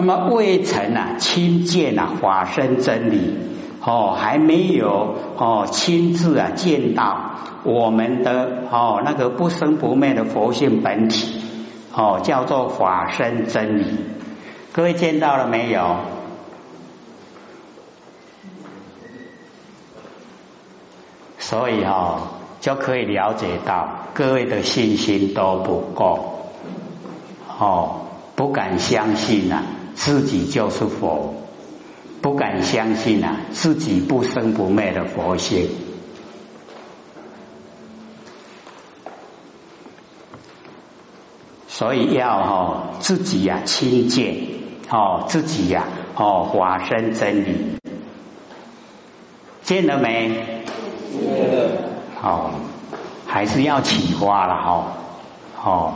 那么未曾啊亲见啊法身真理哦，还没有哦亲自啊见到我们的哦那个不生不灭的佛性本体哦，叫做法身真理。各位见到了没有？所以哦，就可以了解到各位的信心都不够哦，不敢相信啊，自己就是佛，不敢相信啊，自己不生不灭的佛性。所以要哦自己呀亲见哦自己呀哦化身真理，见了没？哦，还是要启发了哈，哦，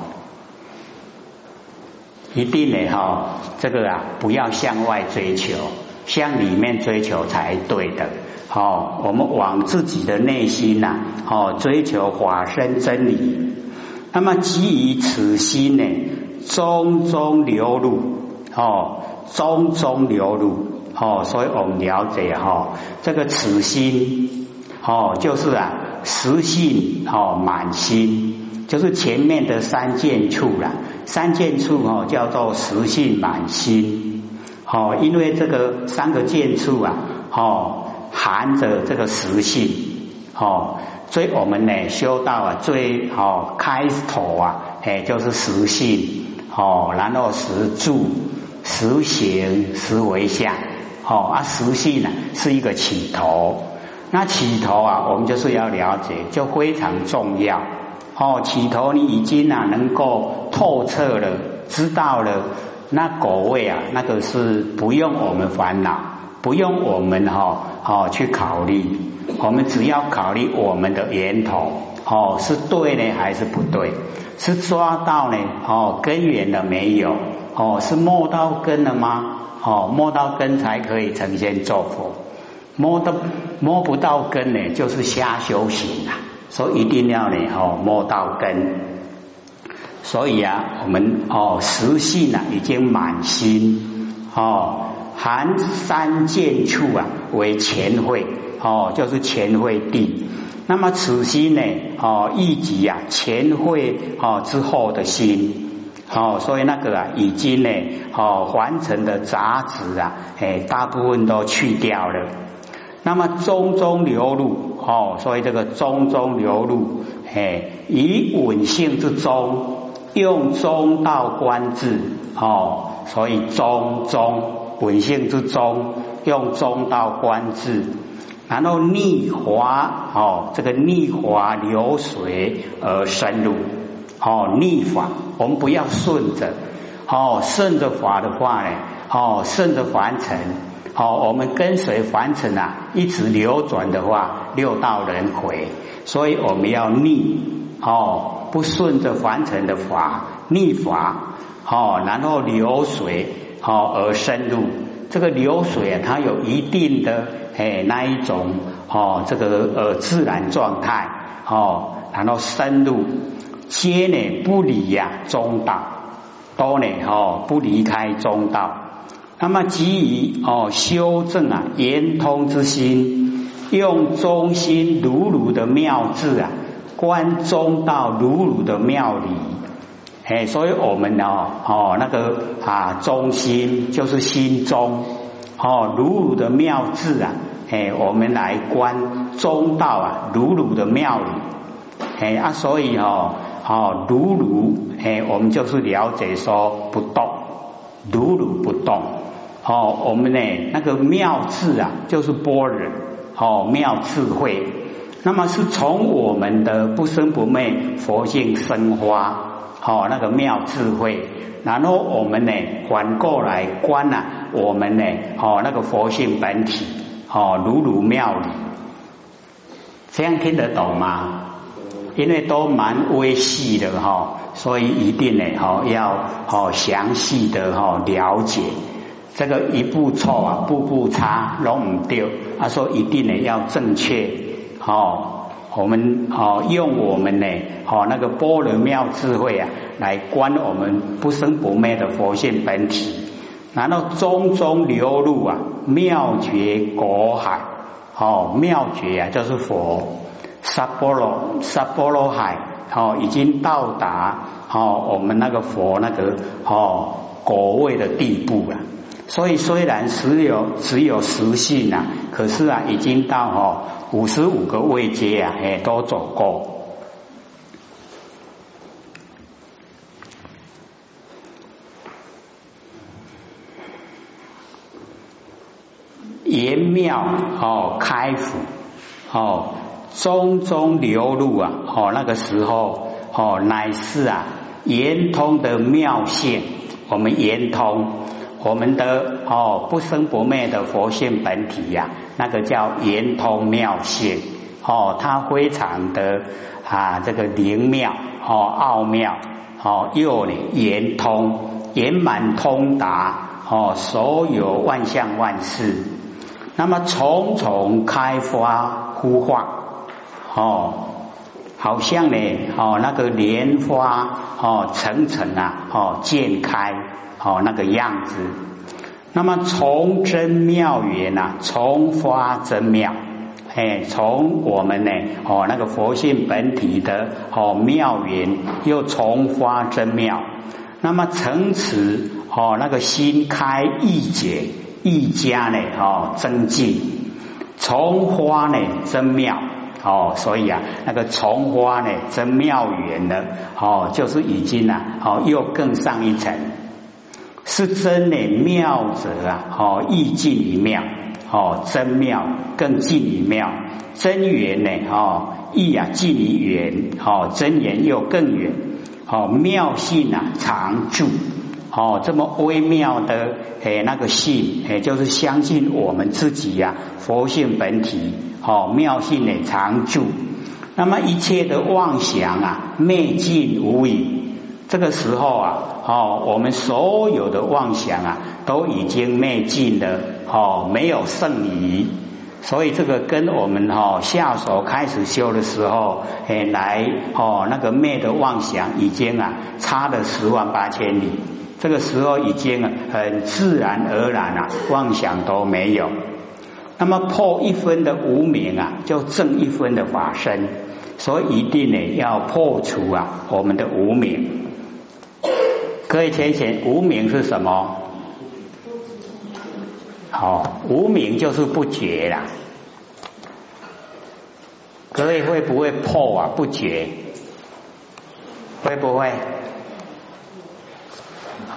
一定的哈，这个啊，不要向外追求，向里面追求才对的。哦，我们往自己的内心呐，哦，追求法身真理。那么基于此心呢，中中流露，哦，中中流露，哦，所以我们了解哈，这个此心，哦，就是啊。实性哦，满心就是前面的三件处了。三件处哦，叫做实性满心。哦，因为这个三个见处啊，哦，含着这个实性。哦，所以我们呢修道啊，最哦开头啊，哎，就是实性。哦，然后实住、实行、实为相。哦，啊，实性呢是一个起头。那起头啊，我们就是要了解，就非常重要哦。起头你已经啊能够透彻了，知道了，那果位啊，那个是不用我们烦恼，不用我们哈哦去考虑，我们只要考虑我们的源头哦是对呢还是不对，是抓到呢哦根源了没有哦是摸到根了吗哦摸到根才可以成仙做佛。摸到摸不到根呢，就是瞎修行啊！所以一定要呢哦摸到根。所以啊，我们哦实性啊已经满心哦含三件处啊为前会哦，就是前会地。那么此心呢哦一级啊前会哦之后的心哦，所以那个啊已经呢哦完成的杂质啊哎大部分都去掉了。那么中中流入哦，所以这个中中流入，哎，以稳性之中，用中道观治哦，所以中中稳性之中，用中道观治，然后逆滑哦，这个逆滑流水而深入哦，逆法我们不要顺着哦，顺着法的话呢，哦，顺着凡尘。好，我们跟随凡尘啊，一直流转的话，六道轮回，所以我们要逆哦，不顺着凡尘的法，逆法哦，然后流水哦而深入。这个流水啊，它有一定的哎那一种哦，这个呃自然状态哦，然后深入，皆呢不离呀中道，都呢哦不离开中道。那么基于哦修正啊圆通之心，用中心如如的妙智啊观中道如如的妙理，哎，所以我们哦哦那个啊中心就是心中哦如如的妙智啊，哎，我们来观中道啊如如的妙理，哎啊，所以哦哦如如哎，我们就是了解说不动，如如不动。哦，我们呢那个妙智啊，就是般若哦，妙智慧。那么是从我们的不生不灭佛性生花，哦，那个妙智慧。然后我们呢反过来观啊，我们呢哦那个佛性本体，哦如如妙理。这样听得懂吗？因为都蛮微细的哈，所以一定呢哦要哦详细的哈了解。这个一步错啊，步步差，拢唔丢。他说一定呢要正确，哦，我们哦用我们呢哦那个般若妙智慧啊，来观我们不生不灭的佛性本体。然后中中流入啊妙觉果海，哦，妙觉啊就是佛，萨波罗萨波罗海，哦，已经到达哦我们那个佛那个哦果位的地步了。所以虽然只有只有实性啊，可是啊已经到哦五十五个位阶啊，也都走过。言妙哦，开府哦，中中流露啊哦，那个时候哦，乃是啊圆通的妙性，我们圆通我们的哦不生不灭的佛性本体呀，那个叫圆通妙性哦，它非常的啊这个灵妙哦奥妙哦又呢圆通圆满通达哦所有万象万事。那么重重开花孵化，哦，好像呢，哦，那个莲花哦，层层啊，哦，渐开哦，那个样子。那么从真妙缘呐，从发真妙，哎，从我们呢，哦，那个佛性本体的哦妙缘，又从发真妙。那么从此哦，那个心开意解。一家呢，哦，增进从花呢，增妙哦，所以啊，那个从花呢，增妙缘呢，哦，就是已经啊，哦，又更上一层，是真的妙者啊，哦，意境于妙，哦，真妙更近于妙，真缘呢，哦，意啊近于缘，哦，真缘又更远，哦，妙性啊常住。哦，这么微妙的诶，那个信诶，就是相信我们自己呀，佛性本体，哦，妙性呢常住。那么一切的妄想啊，灭尽无疑。这个时候啊，哦，我们所有的妄想啊，都已经灭尽了，哦，没有剩余。所以这个跟我们哈下手开始修的时候，哎，来哦那个灭的妄想已经啊差了十万八千里。这个时候已经很自然而然啊，妄想都没有。那么破一分的无名啊，就正一分的法身。所以一定呢要破除啊我们的无名。各位浅浅，无名是什么？好，无名就是不觉啦。各位会不会破啊？不觉会不会？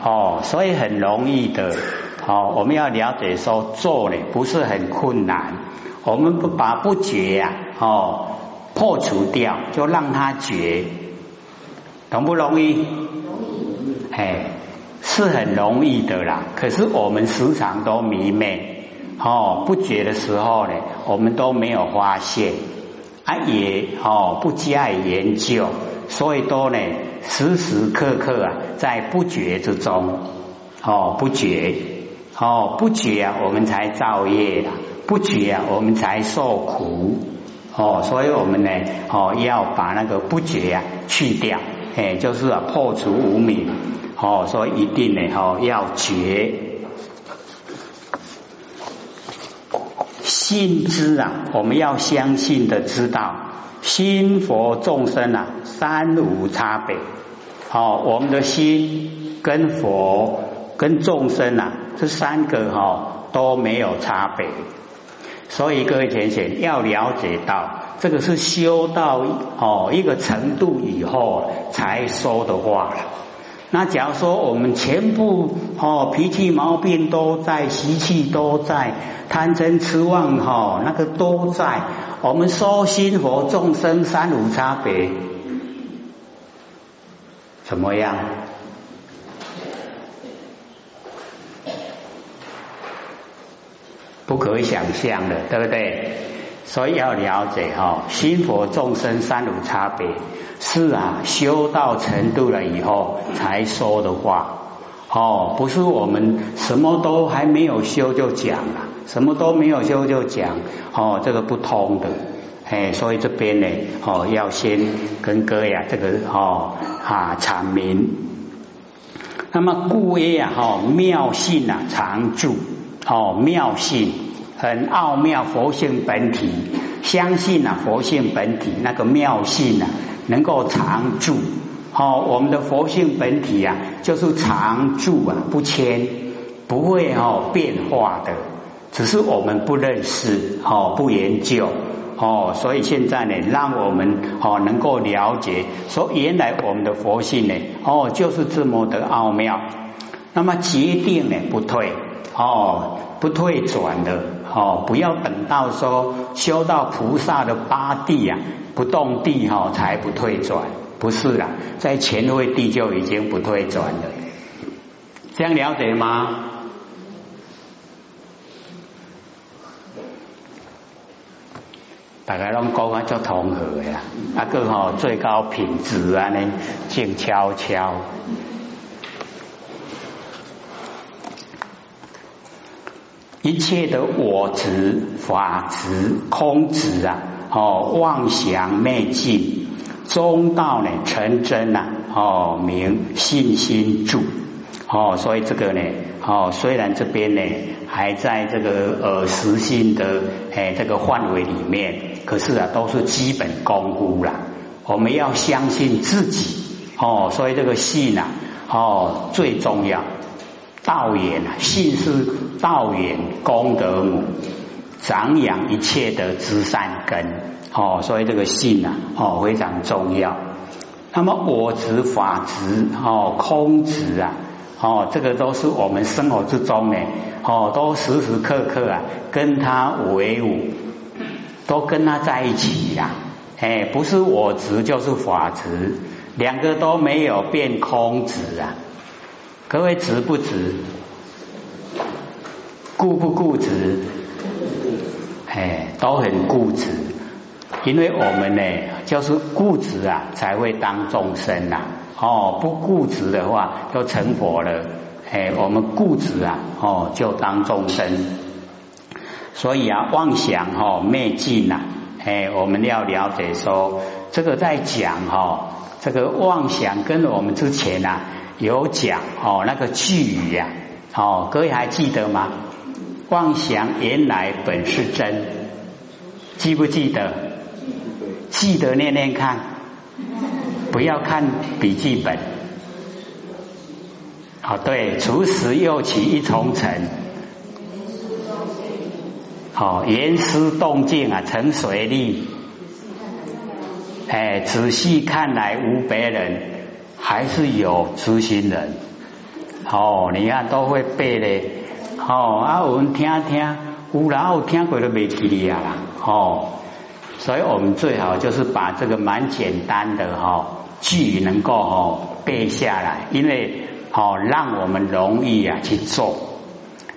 哦，所以很容易的，哦，我们要了解说做呢不是很困难，我们不把不觉呀，哦，破除掉，就让它觉，容不容易？哎，是很容易的啦。可是我们时常都迷昧，哦，不觉的时候呢，我们都没有发现，啊，也哦不加以研究。所以都呢，时时刻刻啊，在不觉之中，哦，不觉，哦，不觉啊，我们才造业啦，不觉啊，我们才受苦，哦，所以我们呢，哦，要把那个不觉啊去掉，哎，就是啊破除无明，哦，所以一定呢，哦，要觉，信知啊，我们要相信的知道。心佛众生啊，三无差别。好，我们的心跟佛跟众生啊，这三个哈都没有差别。所以各位浅浅要了解到，这个是修到哦一个程度以后才说的话。那假如说我们全部哦脾气毛病都在，习气都在，贪嗔痴妄哈那个都在。我们说心佛众生三无差别，怎么样？不可以想象的，对不对？所以要了解哈，心佛众生三无差别是啊，修到程度了以后才说的话。哦，不是我们什么都还没有修就讲了。什么都没有修就讲哦，这个不通的。哎，所以这边呢哦要先跟各位啊这个哦啊阐明。那么故曰啊，哈妙性啊常住，哦妙性。很奥妙，佛性本体，相信啊佛性本体那个妙性啊能够常住，哦我们的佛性本体啊就是常住啊不迁，不会哦变化的，只是我们不认识哦不研究。哦，所以现在呢，让我们哦能够了解，说原来我们的佛性呢，哦就是这么的奥妙。那么决定呢不退，哦不退转的，哦不要等到说修到菩萨的八地啊，不动地哈才不退转，不是啦，在前位地就已经不退转了。这样了解吗？大家拢讲啊，足同和的啦，啊个吼最高品质啊呢，静悄悄，一切的我执、法执、空执啊，哦妄想昧尽，中道呢成真呐，哦明信心住，哦所以这个呢，哦虽然这边呢还在这个呃实心的哎这个范围里面。可是啊，都是基本功夫啦。我们要相信自己哦，所以这个信啊，哦最重要。道源啊，信是道源功德母，长养一切的知善根哦。所以这个信啊，哦非常重要。那么我执、法执、哦空执啊，哦这个都是我们生活之中呢，哦都时时刻刻啊跟他为伍。都跟他在一起呀，哎，不是我执就是法执，两个都没有变空执啊。各位执不执？固不固执？哎，都很固执，因为我们呢，就是固执啊，才会当众生呐。哦，不固执的话，就成佛了。哎，我们固执啊，哦，就当众生。所以啊，妄想哈灭尽呐，哎，我们要了解说，这个在讲哈，这个妄想跟我们之前呐有讲哦，那个句语呀，哦，各位还记得吗？妄想原来本是真，记不记得？记得念念看，不要看笔记本。哦，对，除时又起一重尘。好，严丝动静啊，成水力。哎，仔细看来无别人，还是有知心人。哦，你看都会背嘞。哦，啊，我们听听，有然后听过都没记哩啊。哦，所以我们最好就是把这个蛮简单的哈句能够哈背下来，因为好让我们容易啊去做。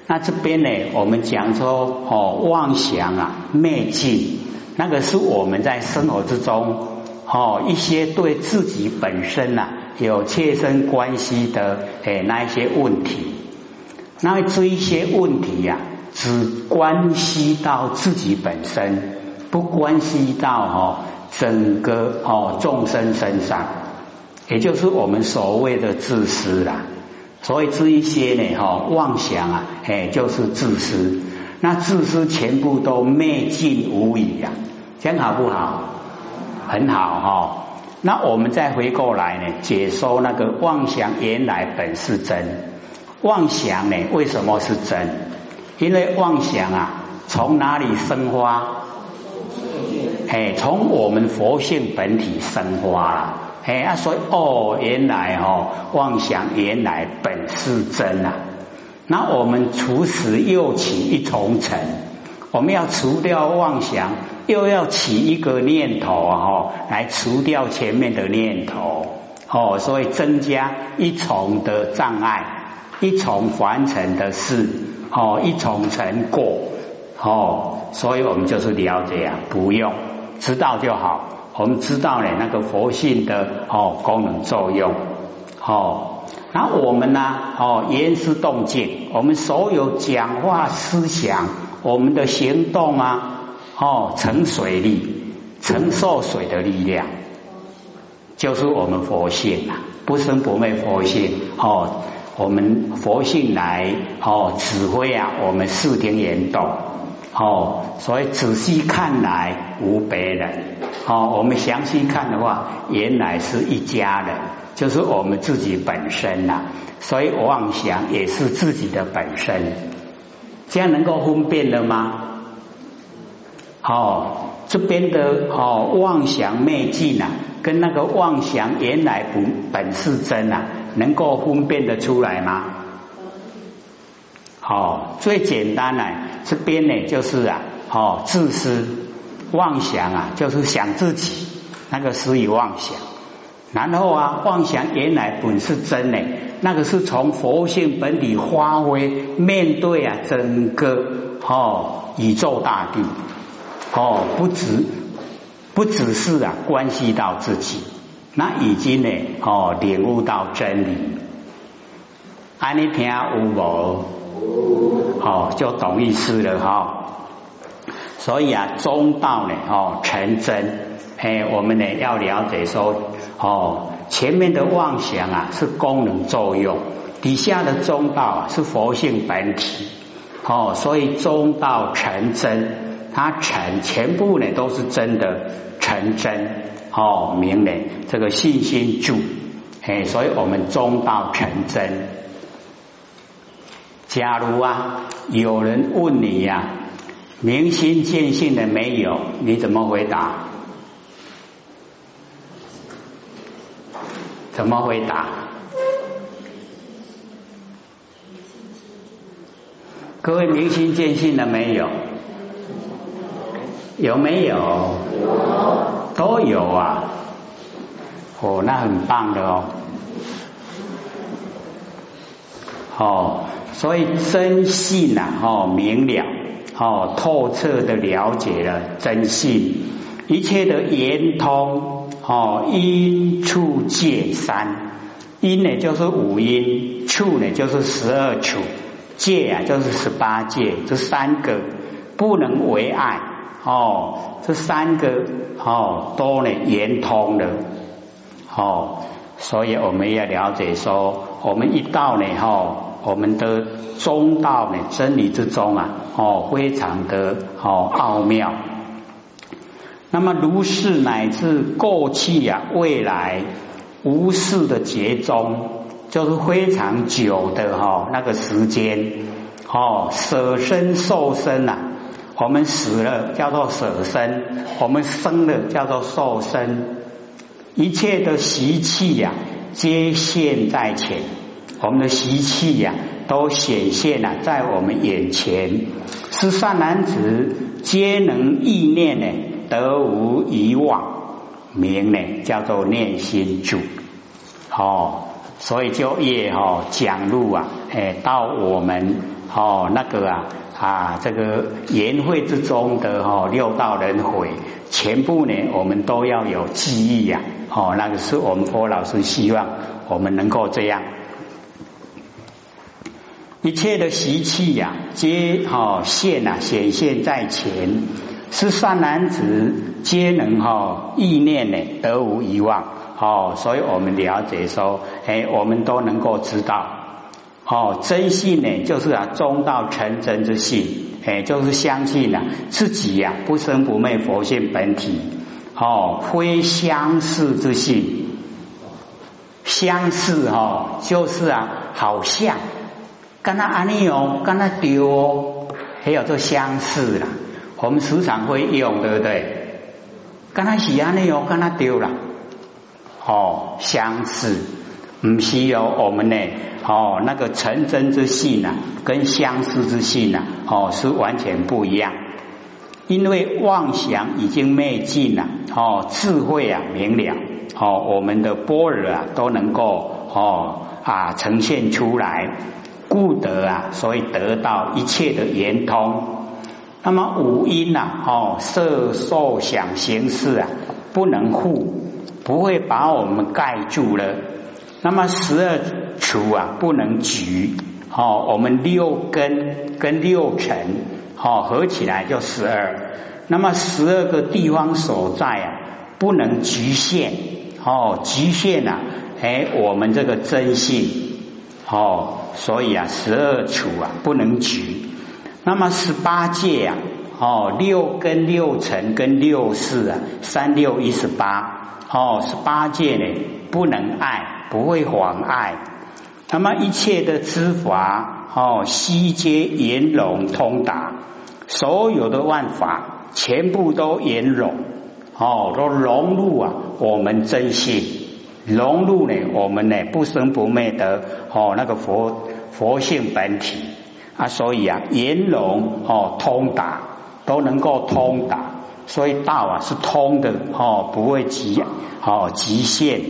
那这边呢，我们讲说哦，妄想啊灭尽，那个是我们在生活之中哦一些对自己本身呐有切身关系的诶那一些问题，那这一些问题呀，只关系到自己本身，不关系到哦整个哦众生身上，也就是我们所谓的自私啦。所以这一些呢，哈妄想啊，哎，就是自私。那自私全部都灭尽无疑呀，这样好不好？很好哈。那我们再回过来呢，解说那个妄想原来本是真。妄想呢，为什么是真？因为妄想啊，从哪里生发？哎，从我们佛性本体生发了。哎啊，所以哦，原来哦，妄想原来本是真啊。那我们除此又起一重尘，我们要除掉妄想，又要起一个念头啊，来除掉前面的念头。哦，所以增加一重的障碍，一重凡尘的事哦，一重成过哦，所以我们就是了解啊，不用知道就好。我们知道呢，那个佛性的哦功能作用哦，那我们呢哦言思动静，我们所有讲话思想，我们的行动啊哦承水力，承受水的力量，就是我们佛性啊，不生不灭佛性。哦，我们佛性来哦指挥啊，我们四庭言动。哦，所以仔细看来无别人。哦，我们详细看的话，原来是一家人，就是我们自己本身呐，所以妄想也是自己的本身，这样能够分辨了吗？哦，这边的哦妄想昧境啊，跟那个妄想原来本本是真啊，能够分辨得出来吗？哦，最简单呢，这边呢就是啊，哦自私妄想啊，就是想自己，那个是以妄想。然后啊，妄想原来本是真呢，那个是从佛性本体发挥，面对啊整个哦宇宙大地。哦，不只不只是啊，关系到自己，那已经呢，哦，领悟到真理。安尼听有无？哦，就懂意思了哈。所以啊，中道呢，哦，成真。哎，我们呢要了解说，哦，前面的妄想啊是功能作用，底下的中道啊是佛性本体。哦，所以中道成真。它成全部呢都是真的成真哦，明人这个信心住哎，所以我们中道成真。假如啊有人问你呀，明心见性的没有？你怎么回答？怎么回答？各位明心见性的没有？有没有？有，都有啊！哦，那很棒的哦。哦，所以真信呐，哦，明了，哦，透彻的了解了真信，一切的圆通，哦，因处界三，因呢就是五因，处呢就是十二处，界啊就是十八界，这三个不能为爱。哦，这三个哦都呢圆通的哦，所以我们要了解说，我们一到呢哈，我们的中道呢真理之中啊哦，非常的哦奥妙。那么如是乃至过去呀，未来无事的劫中，就是非常久的哈那个时间哦，舍身受身呐。我们死了叫做舍身，我们生了叫做受身，一切的习气呀，皆现在前。我们的习气呀，都显现了在我们眼前。是善男子，皆能意念呢，得无遗忘，名呢叫做念心主。哦，所以就也哦讲入啊，哎，到我们哦那个啊。啊，这个言会之中的哈六道轮回，全部呢，我们都要有记忆呀。哦，那个是我们佛老师希望我们能够这样，一切的习气呀，皆哈现啊显现在前，是善男子皆能哈意念呢得无遗忘。哦，所以我们了解说，哎，我们都能够知道。哦，真信呢，就是啊，中道成真之信，哎，就是相信啊，自己呀不生不灭佛性本体，哦，非相似之信，相似哈，就是啊，好像跟他安利哦，跟他丢哦，还有这相似啦，我们时常会用，对不对？跟他喜安利哦，跟他丢了，哦，相似，唔需要我们呢。哦，那个成真之性呢，跟相思之性呢，哦，是完全不一样。因为妄想已经灭尽了，哦，智慧啊明了，哦，我们的般若啊都能够哦啊呈现出来，故得啊，所以得到一切的圆通。那么五音呐，哦，色受想行识啊，不能护，不会把我们盖住了。那么十二处啊，不能局，哦，我们六根跟六尘，哦，合起来就十二。那么十二个地方所在啊，不能局限，哦，局限啊，哎，我们这个真性，哦，所以啊，十二处啊不能举。那么十八界啊，哦，六根六尘跟六事啊，三六一十八，哦，十八界呢不能爱，不会妨碍。那么一切的知法，哦，悉皆圆融通达，所有的万法全部都圆融，哦，都融入啊我们真心，融入呢我们呢不生不灭的哦那个佛佛性本体。啊，所以啊，圆融哦，通达都能够通达，所以道啊是通的哦，不会极哦极限。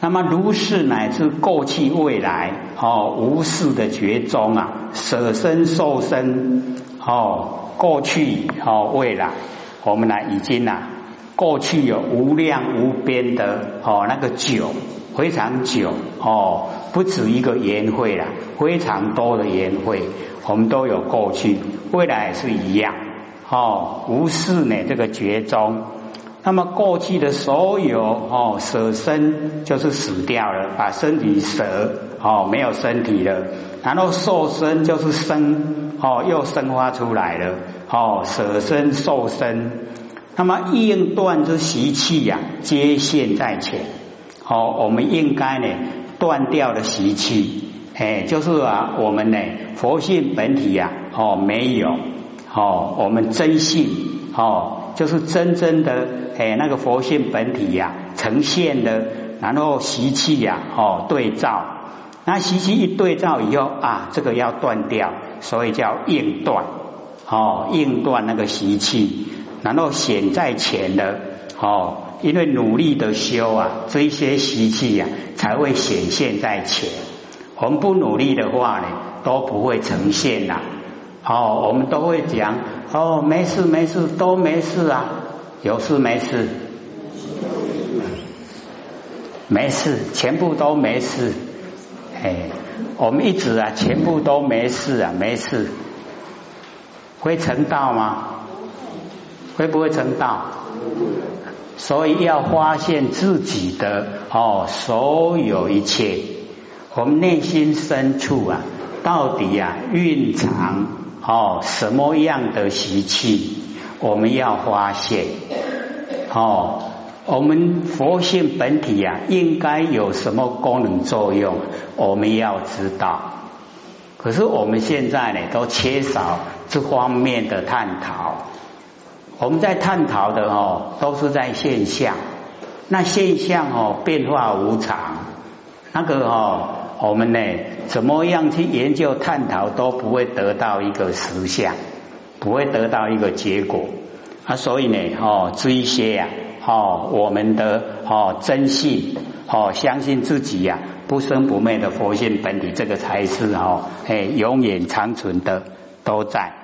那么如是乃至过去未来哦，无事的觉中啊，舍身受身哦，过去哦未来，我们呢已经呐，过去有无量无边的哦那个久，非常久哦。不止一个缘会了，非常多的缘会，我们都有过去，未来也是一样。哦，无事呢，这个绝中。那么过去的所有哦，舍身就是死掉了，把身体舍哦，没有身体了。然后受身就是生哦，又生发出来了哦，舍身受身。那么应断之习气呀，皆现在前。哦，我们应该呢。断掉的习气，哎，就是啊，我们呢，佛性本体呀，哦，没有，哦，我们真性，哦，就是真正的，哎，那个佛性本体呀，呈现的，然后习气呀，哦，对照，那习气一对照以后啊，这个要断掉，所以叫应断，哦，应断那个习气，然后显在前的，哦。因为努力的修啊，这些习气呀才会显现在前。我们不努力的话呢，都不会呈现呐。哦，我们都会讲哦，没事没事，都没事啊，有事没事，没事，全部都没事。哎，我们一直啊，全部都没事啊，没事，会成道吗？会不会成道？所以要发现自己的哦，所有一切，我们内心深处啊，到底啊蕴藏哦什么样的习气？我们要发现哦，我们佛性本体啊，应该有什么功能作用？我们要知道。可是我们现在呢，都缺少这方面的探讨。我们在探讨的哦，都是在现象。那现象哦，变化无常。那个哦，我们呢，怎么样去研究探讨，都不会得到一个实相，不会得到一个结果。啊，所以呢，哦，这一些呀，哦，我们的哦真性，哦，相信自己呀，不生不灭的佛性本体，这个才是哦，哎，永远长存的，都在。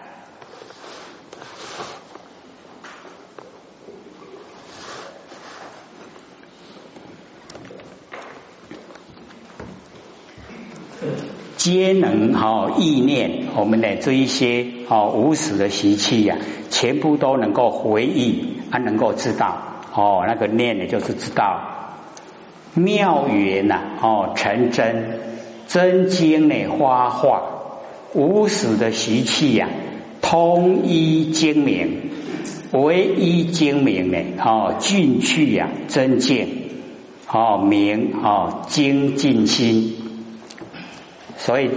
皆能哈意念，我们的这一些哦无始的习气呀，全部都能够回忆，啊，能够知道哦，那个念呢就是知道妙缘呐哦成真真经呢花化无始的习气呀，通一精明，唯一精明呢哦进去呀真见哦明哦精进心。所以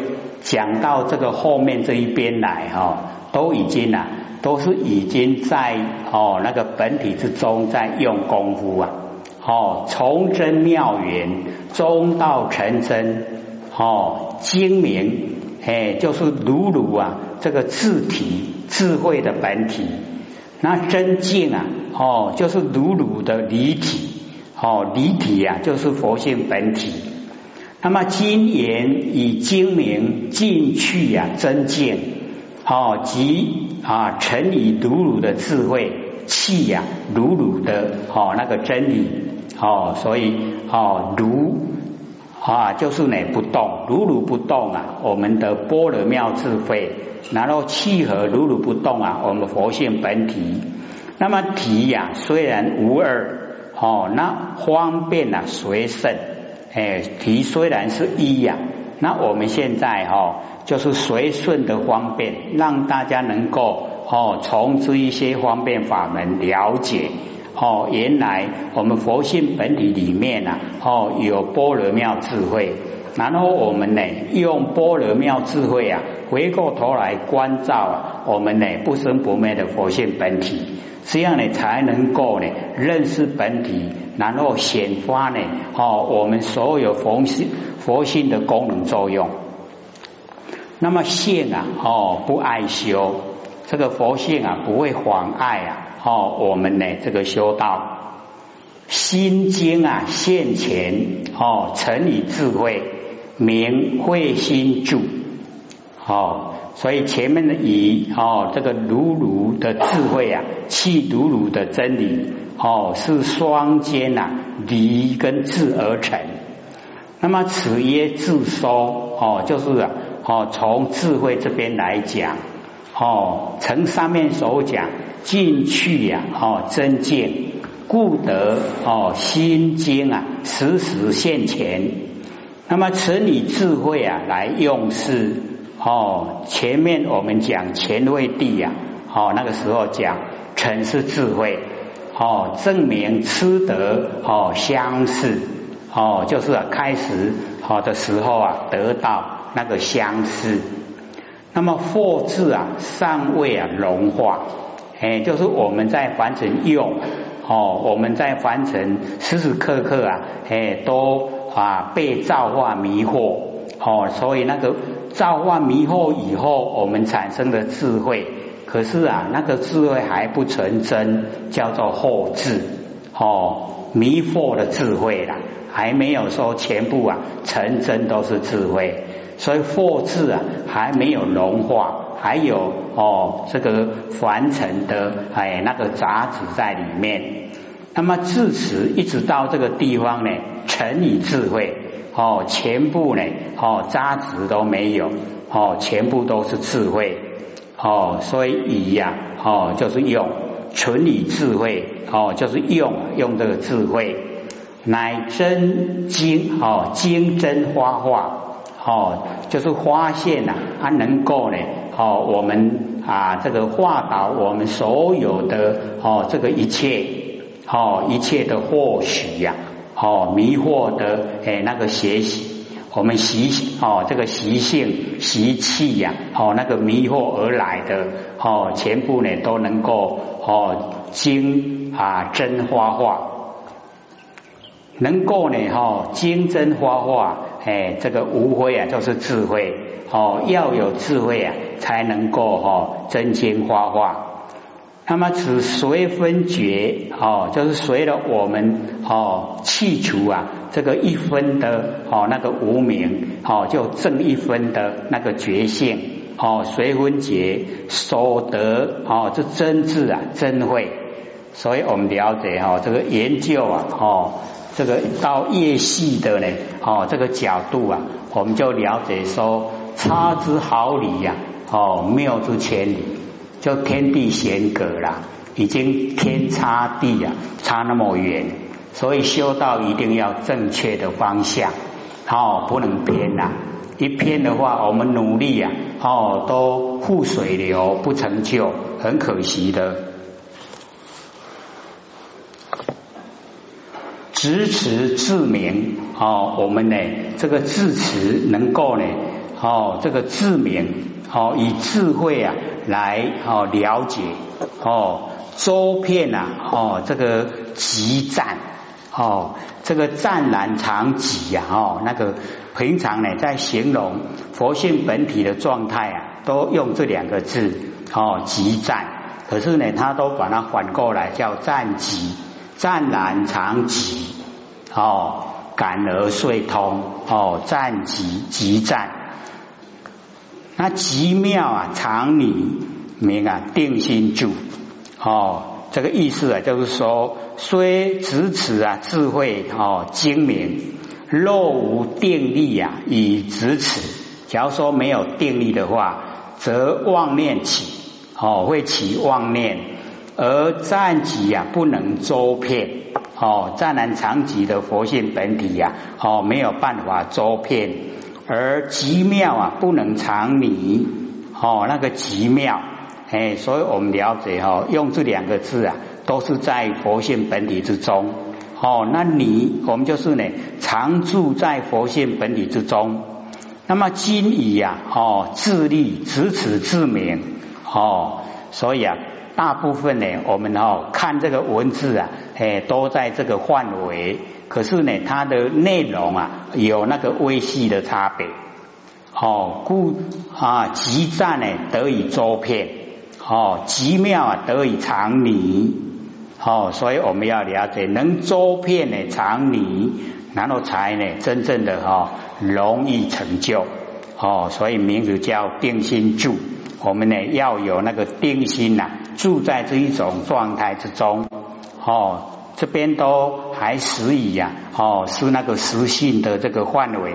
讲到这个后面这一边来哈，都已经啊，都是已经在哦那个本体之中在用功夫啊，哦从真妙缘中道成真，哦精明哎就是如如啊这个智体智慧的本体，那真境啊哦就是如如的离体，哦离体啊就是佛性本体。那么今言以精明进去呀，真见哦，即啊，成以如如的智慧气呀，如如的哦那个真理哦，所以哦如啊就是呢不动，如如不动啊，我们的般若妙智慧，然后契合如如不动啊，我们佛性本体。那么体呀虽然无二哦，那方便啊随胜。哎，题虽然是一呀，那我们现在哈就是随顺的方便，让大家能够哦从这一些方便法门了解哦，原来我们佛性本体里面呐哦有般若妙智慧，然后我们呢用般若妙智慧啊回过头来关照我们呢不生不灭的佛性本体，这样呢才能够呢认识本体。然后显发呢，哦，我们所有佛性佛性的功能作用。那么性啊，哦，不爱修，这个佛性啊，不会妨碍啊，哦，我们呢这个修道。心经啊，现前哦，成以智慧，明慧心住，哦，所以前面的以哦，这个如如的智慧啊，气如如的真理。哦，是双肩呐，离跟智而成。那么此曰自收哦，就是啊哦，从智慧这边来讲哦，从上面所讲进去呀哦，真见故得哦，心经啊，时时现前。那么此你智慧啊，来用是哦，前面我们讲前位地呀，哦，那个时候讲成是智慧。哦，证明吃得哦相似哦，就是开始好的时候啊，得到那个相似。那么货字啊，尚未啊融化，哎，就是我们在凡尘用哦，我们在凡尘时时刻刻啊，哎，都啊被造化迷惑哦，所以那个造化迷惑以后，我们产生的智慧。可是啊，那个智慧还不成真，叫做后智哦，迷惑的智慧啦，还没有说全部啊成真都是智慧，所以后智啊还没有融化，还有哦这个凡尘的哎那个杂质在里面。那么至此一直到这个地方呢，成以智慧哦，全部呢哦杂质都没有哦，全部都是智慧。哦，所以以呀，哦，就是用纯理智慧，哦，就是用用这个智慧，乃真经，哦，经真发化，哦，就是发现呐，它能够呢，哦，我们啊，这个化导我们所有的哦，这个一切，哦，一切的或许呀，哦，迷惑的哎那个学习。我们习哦，这个习性习气呀，哦，那个迷惑而来的哦，全部呢都能够哦精啊真花化，能够呢哈精真花化，哎，这个无非啊就是智慧哦，要有智慧啊，才能够哈真精花化。那么此随分觉哦，就是随了我们哦去除啊这个一分的哦那个无名哦，就正一分的那个觉性哦随分觉所得哦这真智啊真慧，所以我们了解哈这个研究啊哦这个到越细的呢哦这个角度啊，我们就了解说差之毫厘呀哦谬之千里。就天地险隔啦，已经天差地啊，差那么远，所以修道一定要正确的方向，哦，不能偏呐，一偏的话，我们努力啊，哦，都覆水流不成就，很可惜的。直持自明，哦，我们呢，这个自持能够呢，哦，这个自明。哦，以智慧啊来哦了解哦周遍啊哦这个极战哦这个湛然常极呀哦那个平常呢在形容佛性本体的状态啊都用这两个字哦极战，可是呢他都把它反过来叫战极湛然常极哦感而遂通哦战极极战。那极妙啊，常理明啊，定心住哦，这个意思啊，就是说，虽咫尺啊智慧哦精明，若无定力呀，以咫尺。假如说没有定力的话，则妄念起哦，会起妄念，而暂己啊不能周遍。哦，湛然常寂的佛性本体呀，哦，没有办法周遍，而极妙啊，不能常离，哦，那个极妙，哎，所以我们了解哦，用这两个字啊，都是在佛性本体之中，哦，那你我们就是呢，常住在佛性本体之中，那么今以呀，哦，自立执此自明，哦，所以啊。大部分呢，我们哦看这个文字啊，哎，都在这个范围。可是呢，它的内容啊，有那个微细的差别。哦，故啊，极战呢得以周遍，哦，极妙啊得以常理。哦，所以我们要了解，能周遍呢常理，然后才呢真正的哈容易成就。哦，所以名字叫定心住。我们呢要有那个定心呐。住在这一种状态之中，哦，这边都还实以呀，哦，是那个实性的这个范围。